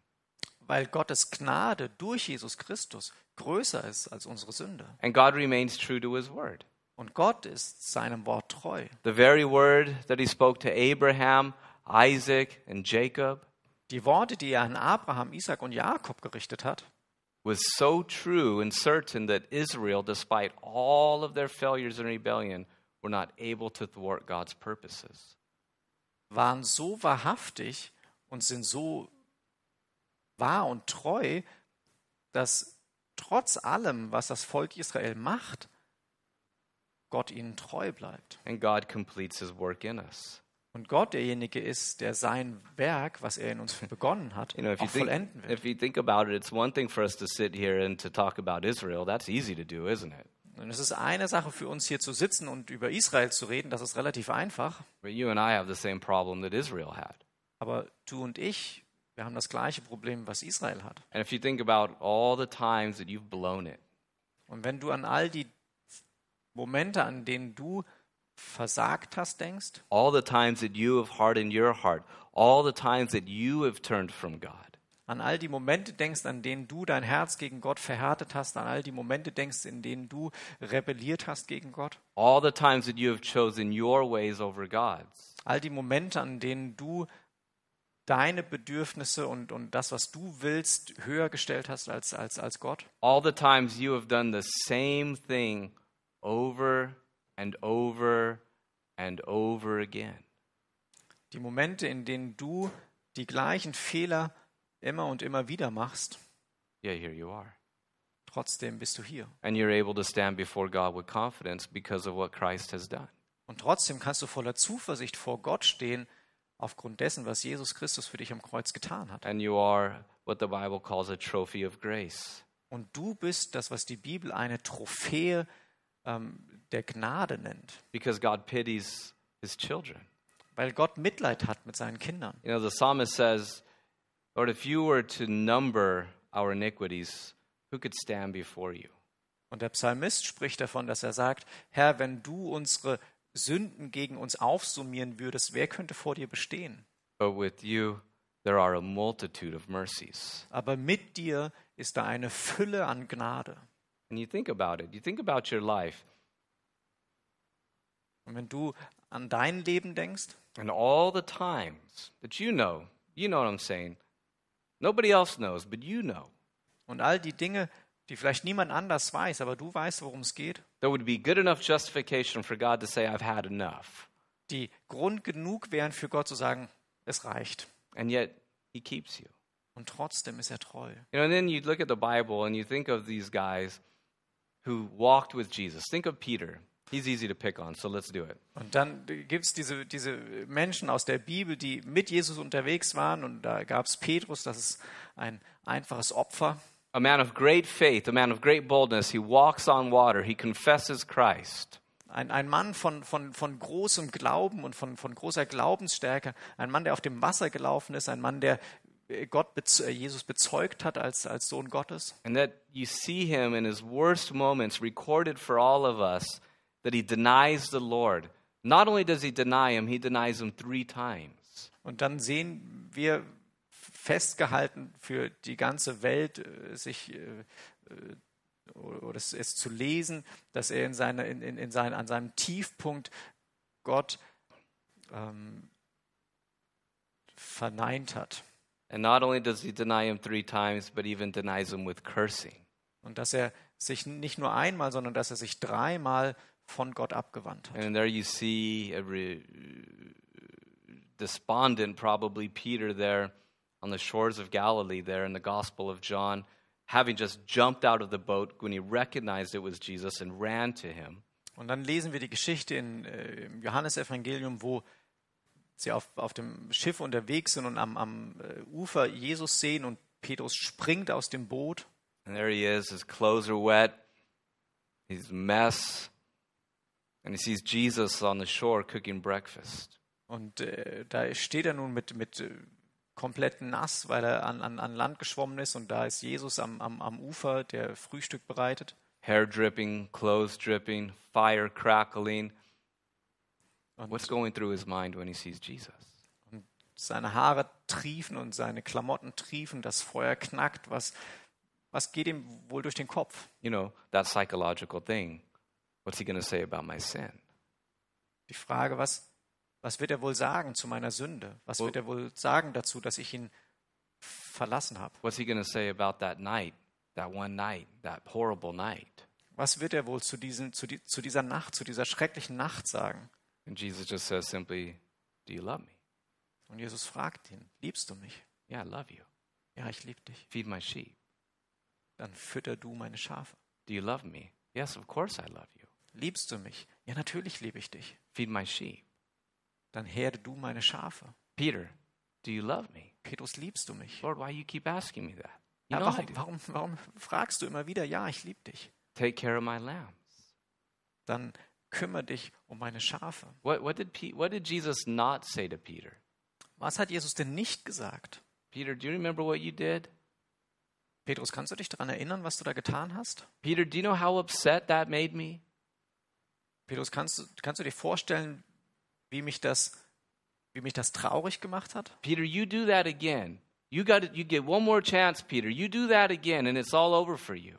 Weil Gottes Gnade durch Jesus Christus größer ist als unsere Sünde. And God remains true to his word. Und Gott ist seinem Wort treu. The very word that he spoke to Abraham, Isaac, and Jacob Die Worte, die er an Abraham, Isaac und Jakob gerichtet hat, was so true and certain that Israel, despite all of their failures and rebellion, were not able to thwart God's purposes. waren so wahrhaftig und sind so wahr und treu, dass trotz allem, was das Volk Israel macht, Gott ihnen treu bleibt. And God completes his work in us. Und Gott derjenige ist, der sein Werk, was er in uns begonnen hat, You know, if you auch think, vollenden wird. if you think about it, it's one thing for us to sit here and to talk about Israel. That's easy to do, isn't it? Und es ist eine Sache für uns hier zu sitzen und über Israel zu reden, das ist relativ einfach. But you and I have the same problem that Israel had. Aber du und ich, wir haben das gleiche Problem, was Israel hat. And if you think about all the times that you've blown it, Und wenn du an all die Momente, an denen du versagt hast, denkst, all the times that you have hardened your heart, all the times that you have turned from God, an all die Momente denkst, an denen du dein Herz gegen Gott verhärtet hast, an all die Momente denkst, in denen du rebelliert hast gegen Gott, all the times that you have chosen your ways over God's, all die Momente, an denen du deine Bedürfnisse und, und das, was du willst, höher gestellt hast als, als, als Gott. all the times you have done the same thing over and over and over again. Die Momente, in denen du die gleichen Fehler immer und immer wieder machst, Yeah, here you are. trotzdem bist du hier. And you're able to stand before God with confidence because of what Christ has done. Und trotzdem kannst du voller Zuversicht vor Gott stehen, aufgrund dessen, was Jesus Christus für dich am Kreuz getan hat. And you are what the Bible calls a trophy of grace. Und du bist das, was die Bibel eine Trophäe ähm, der Gnade nennt, because God pities his children. weil Gott Mitleid hat mit seinen Kindern. You know, the psalmist says, Lord, if you were to number our iniquities, who could stand before you? Und der Psalmist spricht davon, dass er sagt, Herr, wenn du unsere Sünden gegen uns aufsummieren würdest, wer könnte vor dir bestehen? But with you, there are a multitude of mercies. Aber mit dir ist da eine Fülle an Gnade. And you think about it, you think about your life Und wenn du an dein Leben denkst and all the times that you know, you know what I'm saying. Nobody else knows, but you know. und all die Dinge, die vielleicht niemand anders weiß, aber du weißt, worum es geht, There would be good enough justification for God to say, I've had enough. die Grund genug wären für Gott zu sagen, es reicht. And yet, He keeps you. Und trotzdem ist er treu. You know, and then you look at the Bible and you think of these guys who walked with Jesus. Think of Peter. He's easy to pick on, so let's do it. Und dann gibt es diese, diese Menschen aus der Bibel, die mit Jesus unterwegs waren. Und da gab es Petrus, das ist ein einfaches Opfer. A man of great faith, a man of great boldness. He walks on water, he confesses Christ. Ein, ein Mann von, von, von großem Glauben und von, von großer Glaubensstärke. Ein Mann, der auf dem Wasser gelaufen ist. Ein Mann, der Gott, bez- äh, Jesus bezeugt hat als, als Sohn Gottes. And that you see him in his worst moments recorded for all of us that he denies the Lord. Not only does he deny him, he denies him three times. Und dann sehen wir festgehalten für die ganze Welt, äh, sich äh, äh, oder es, es zu lesen, dass er in seine, in, in, in sein, an seinem Tiefpunkt Gott ähm, verneint hat. And not only does he deny him three times, but even denies him with cursing. Und dass er sich nicht nur einmal, sondern dass er sich dreimal von Gott abgewandt hat. And there you see a despondent, probably Peter there on the shores of Galilee, there in the Gospel of John, having just jumped out of the boat when he recognized it was Jesus and ran to him. Und dann lesen wir die Geschichte in, äh, im Johannesevangelium, wo sie auf, auf dem Schiff unterwegs sind und am, am äh, Ufer Jesus sehen und Petrus springt aus dem Boot And there he is, his clothes are wet, he's a mess, and he sees Jesus on the shore cooking breakfast. und äh, da steht er nun mit, mit äh, komplett nass, weil er an, an, an Land geschwommen ist und da ist Jesus am, am, am Ufer, der Frühstück bereitet. hair dripping, clothes dripping, fire crackling. Und What's going through his mind when he sees Jesus? seine Haare triefen und seine Klamotten triefen, das Feuer knackt. Was, was geht ihm wohl durch den Kopf? You know, that psychological thing. What's he going to say about my sin? Die Frage, was, was wird er wohl sagen zu meiner Sünde? Was Wo- wird er wohl sagen dazu, dass ich ihn verlassen habe? What's he going to say about that night, that one night, that horrible night? Was wird er wohl zu, diesen, zu, die, zu dieser Nacht, zu dieser schrecklichen Nacht sagen? And Jesus just says simply, Do you love me? Und Jesus fragt ihn, liebst du mich? Yeah, I love you. Ja, ich liebe dich. Feed my sheep. Dann fütter du meine Schafe. Do you love me? Yes, of course I love you. Liebst du mich? Ja, natürlich liebe ich dich. Feed my sheep. Dann herde du meine Schafe. Peter, do you love me? Petrus, liebst du mich? Lord, why you keep asking me that? You Ja, know warum, warum, warum fragst du immer wieder, ja, ich liebe dich? Take care of my lambs. Dann kümmere dich um meine Schafe. What, what, did Pe- what did Jesus not say to Peter? Was hat Jesus denn nicht gesagt? Peter, do you remember what you did? Petrus, kannst du dich daran erinnern, was du da getan hast? Peter, do you know how upset that made me? Petrus, kannst du, kannst du dir vorstellen, wie mich das, wie mich das traurig gemacht hat? Peter, you do that again. You got it. You get one more chance, Peter. You do that again, and it's all over for you.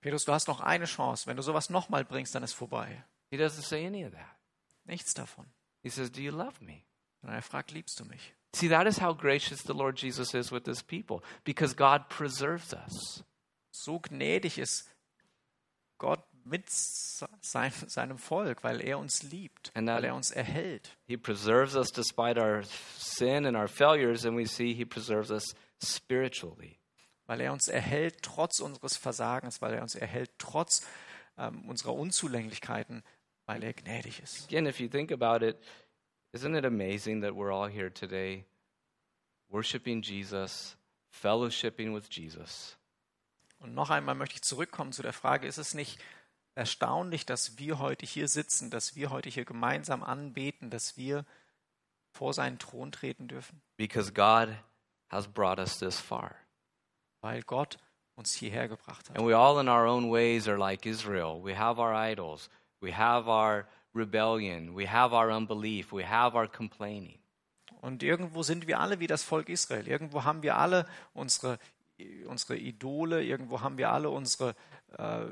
Petrus, du hast noch eine Chance. Wenn du sowas nochmal bringst, dann ist vorbei. He doesn't say any of that. Nichts davon. He says, "Do you love me?" Und er fragt, liebst du mich? See, that is how gracious the Lord Jesus is with His people, because God preserves us. So gnädig ist Gott mit sein, seinem Volk, weil er uns liebt, weil er uns erhält. He preserves us despite our sin and our failures, and we see He preserves us spiritually. Weil er uns erhält trotz unseres Versagens, weil er uns erhält trotz ähm, unserer Unzulänglichkeiten, weil er gnädig ist. Again, if you think about it, isn't it amazing that we're all here today worshiping Jesus, fellowshipping with Jesus? Und noch einmal möchte ich zurückkommen zu der Frage, ist es nicht erstaunlich, dass wir heute hier sitzen, dass wir heute hier gemeinsam anbeten, dass wir vor seinen Thron treten dürfen? Because God has brought us this far. Weil Gott uns hierher gebracht hat. And we all, in our own ways, are like Israel. We have our idols, we have our rebellion, we have our unbelief, we have our complaining. Und irgendwo sind wir alle wie das Volk Israel. Irgendwo haben wir alle unsere, unsere Idole, irgendwo haben wir alle unsere äh,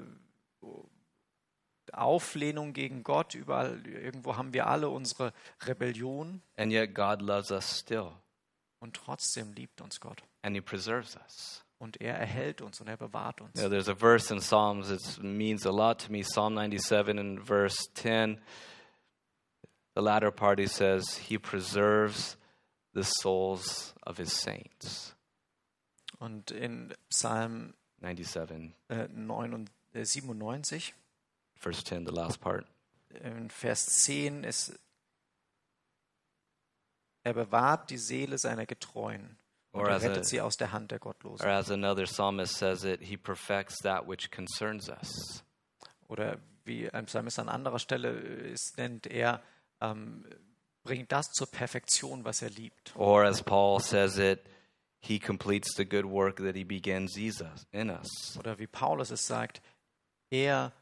Auflehnung gegen Gott, überall, irgendwo haben wir alle unsere Rebellion. And yet, God loves us still, Und trotzdem liebt uns Gott. and He preserves us. Und er erhält uns und er bewahrt uns. Know, there's a verse in Psalms that means a lot to me. Psalm 97 and verse 10. The latter part he says, He preserves the souls of His saints. Und in Psalm 97, äh, 9 und, äh, 97, verse 10, the last part. in Vers 10 ist, er bewahrt die Seele seiner Getreuen und Or as, a, rettet sie aus der Hand der Gottlosen. or as another psalmist says it, He perfects that which concerns us. Oder wie ein Psalmist an anderer Stelle es nennt, er ähm, bringt das zur Perfektion, was er liebt. Or as Paul says it, He completes the good work that He begins in us. Oder wie Paulus es sagt, er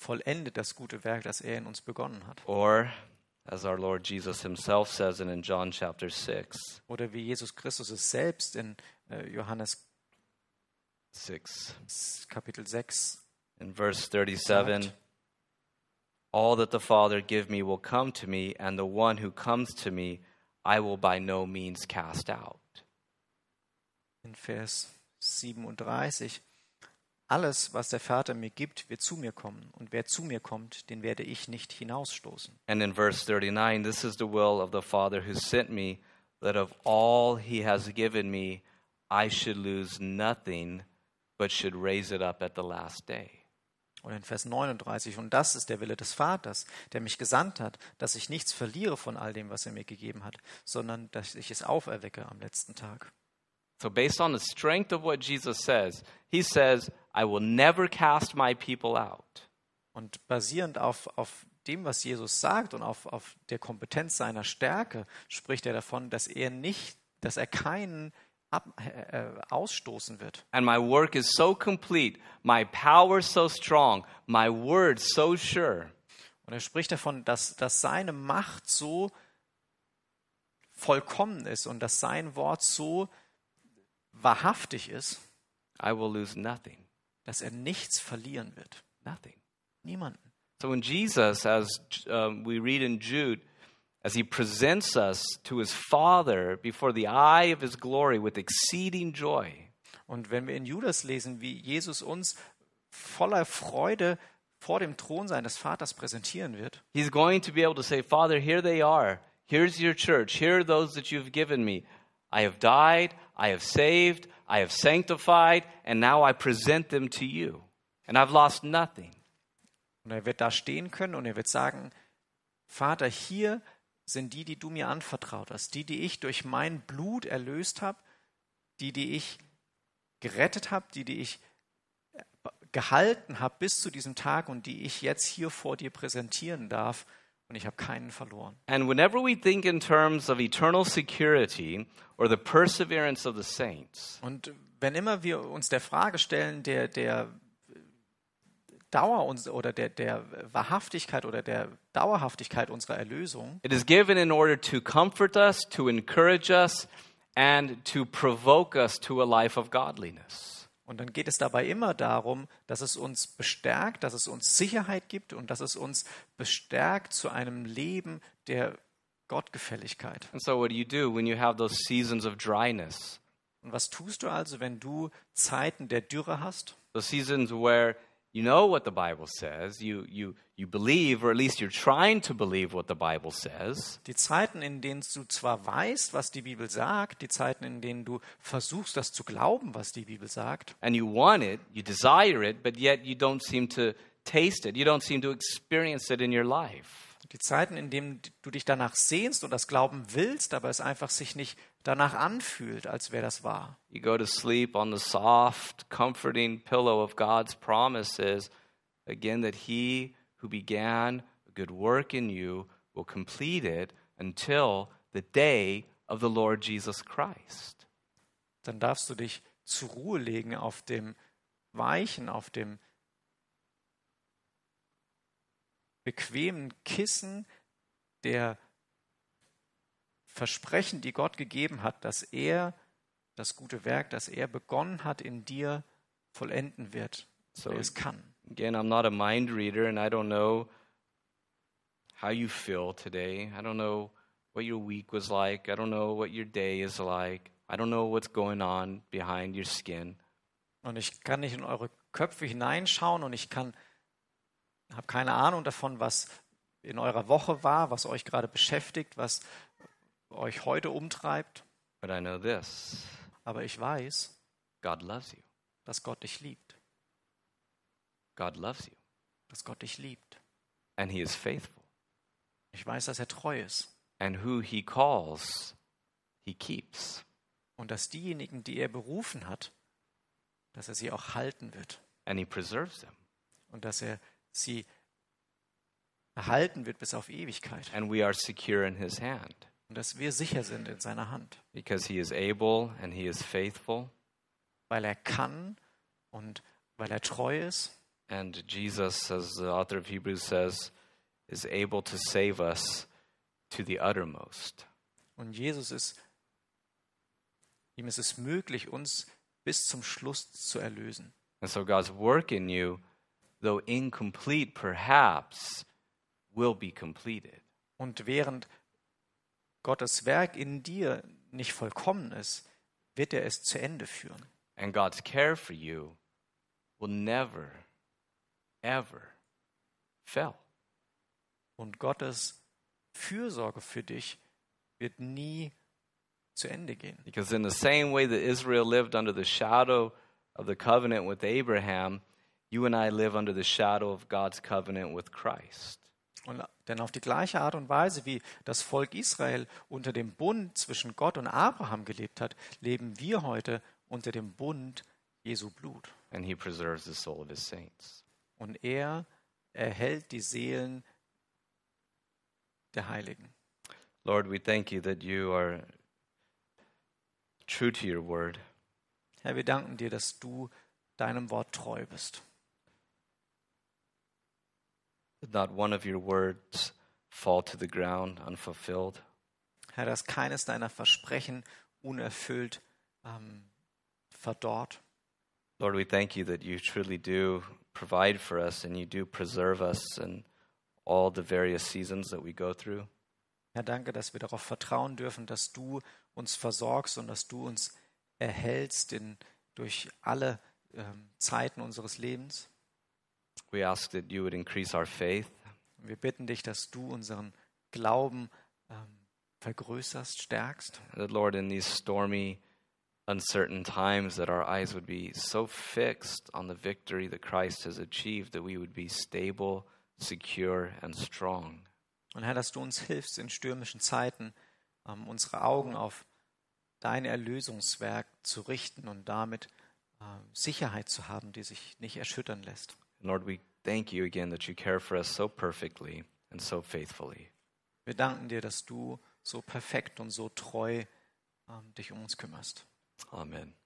vollendet das gute Werk, das er in uns begonnen hat. Or, as our Lord Jesus Himself says in John chapter 6, Oder wie Jesus Christus es selbst in äh, Johannes 6 Kapitel 6 in verse 37 Sagt. All that the Father give me will come to me, and the one who comes to me I will by no means cast out. in Vers 37. Alles, was der Vater mir gibt, wird zu mir kommen. Und wer zu mir kommt, den werde ich nicht hinausstoßen. And in verse 39, this is the will of the Father who sent me, that of all he has given me, I should lose nothing, but should raise it up at the last day. Und in Vers 39. Und das ist der Wille des Vaters, der mich gesandt hat, dass ich nichts verliere von all dem, was er mir gegeben hat, sondern dass ich es auferwecke am letzten Tag. So, based on the strength of what Jesus says, he says, I will never cast my people out. Und basierend auf, auf dem, was Jesus sagt und auf, auf der Kompetenz seiner Stärke, spricht er davon, dass er nicht, dass er keinen ab, äh, ausstoßen wird. And my work is so complete, my power so strong, my word so sure. Und er spricht davon, dass, dass seine Macht so vollkommen ist und dass sein Wort so wahrhaftig ist, I will lose nothing. dass er nichts verlieren wird. Nothing. Niemanden. So when Jesus, as um, we read in Jude, as he presents us to his Father before the eye of his glory with exceeding joy, Und wenn wir in Judas lesen, wie Jesus uns voller Freude vor dem Thron seines Vaters präsentieren wird, he's going to be able to say, Father, here they are. Here's your church. Here are those that you've given me. I have died. I have saved. I have sanctified. And now I present them to you. And I've lost nothing. und er wird da stehen können und er wird sagen, Vater, hier sind die, die du mir anvertraut hast, die, die ich durch mein Blut erlöst habe, die, die ich gerettet habe, die, die ich gehalten habe bis zu diesem Tag und die ich jetzt hier vor dir präsentieren darf. Und ich habe keinen verloren. And whenever we think in terms of eternal security or the perseverance of the saints, Und wenn immer wir uns der Frage stellen, der, der Dauer uns oder der, der Wahrhaftigkeit oder der Dauerhaftigkeit unserer Erlösung, it is given in order to comfort us, to encourage us, and to provoke us to a life of godliness. Und dann geht es dabei immer darum, dass es uns bestärkt, dass es uns Sicherheit gibt und dass es uns bestärkt zu einem Leben der Gottgefälligkeit. And so, what do you do when you have those seasons of dryness? Und was tust du also, wenn du Zeiten der Dürre hast? Those seasons where you know what the Bible says, you, you, you believe, or at least you're trying to believe what the Bible says, Die Zeiten, in denen du zwar weißt, was die Bibel sagt, die Zeiten, in denen du versuchst, das zu glauben, was die Bibel sagt, and you want it, you desire it, but yet you don't seem to taste it, you don't seem to experience it in your life. die Zeiten, in denen du dich danach sehnst und das glauben willst, aber es einfach sich nicht danach anfühlt, als wäre das wahr. You go to sleep on the soft, comforting pillow of God's promises, again, that He who began a good work in you will complete it until the day of the Lord Jesus Christ. Dann darfst du dich zur Ruhe legen auf dem weichen, auf dem bequemen Kissen der Versprechen, die Gott gegeben hat, dass er das gute Werk, das er begonnen hat, in dir vollenden wird, so er es kann. Again, I'm not a mind reader, and I don't know how you feel today. I don't know what your week was like. I don't know what your day is like. I don't know what's going on behind your skin. Und ich kann nicht in eure Köpfe hineinschauen und ich kann, habe keine Ahnung davon, was in eurer Woche war, was euch gerade beschäftigt, was euch heute umtreibt. But I know this Aber ich weiß, God loves you. dass Gott dich liebt, God loves you. dass Gott dich liebt. And He is faithful. Ich weiß, dass er treu ist And who He calls, He keeps. und dass diejenigen, die er berufen hat, dass er sie auch halten wird And He preserves them. und dass er sie erhalten wird bis auf Ewigkeit And we are secure in His hand und dass wir sicher sind in seiner Hand, because He is able and He is faithful. weil er kann und weil er treu ist And Jesus, as the author of Hebrews says, is able to save us to the uttermost. Und Jesus ist, ihm ist es möglich, uns bis zum Schluss zu erlösen. And so God's work in you, though incomplete perhaps, will be completed. Und während Gottes Werk in dir nicht vollkommen ist, wird er es zu Ende führen. And God's care for you will never, ever fail. Und Gottes Fürsorge für dich wird nie zu Ende gehen. Because in the same way that Israel lived under the shadow of the covenant with Abraham, you and I live under the shadow of God's covenant with Christ. Und, denn auf die gleiche Art und Weise, wie das Volk Israel unter dem Bund zwischen Gott und Abraham gelebt hat, leben wir heute unter dem Bund Jesu Blut. And he preserves the soul of his saints. Und er erhält die Seelen der Heiligen. Lord, we thank you that you are true to your word. Herr, wir danken dir, dass du deinem Wort treu bist. That not one of your words fall to the ground unfulfilled. Herr, dass keines deiner Versprechen unerfüllt ähm, verdorrt. Lord, we thank you that you truly do provide for us and you do preserve us in all the various seasons that we go through. Herr, danke, dass wir darauf vertrauen dürfen, dass du uns versorgst und dass du uns erhältst in, durch alle ähm, Zeiten unseres Lebens. We ask that you would increase our faith, Wir bitten dich, dass du unseren Glauben ähm, vergrößerst, stärkst. that Lord, in these stormy, uncertain times, that our eyes would be so fixed on the victory that Christ has achieved that we would be stable, secure, and strong. Und Herr, dass du uns hilfst in stürmischen Zeiten, ähm, unsere Augen auf dein Erlösungswerk zu richten und damit ähm, Sicherheit zu haben, die sich nicht erschüttern lässt. Lord, we thank you again that you care for us so perfectly and so faithfully. Wir danken dir, dass du so perfekt und so treu ähm, dich um uns kümmerst. Amen.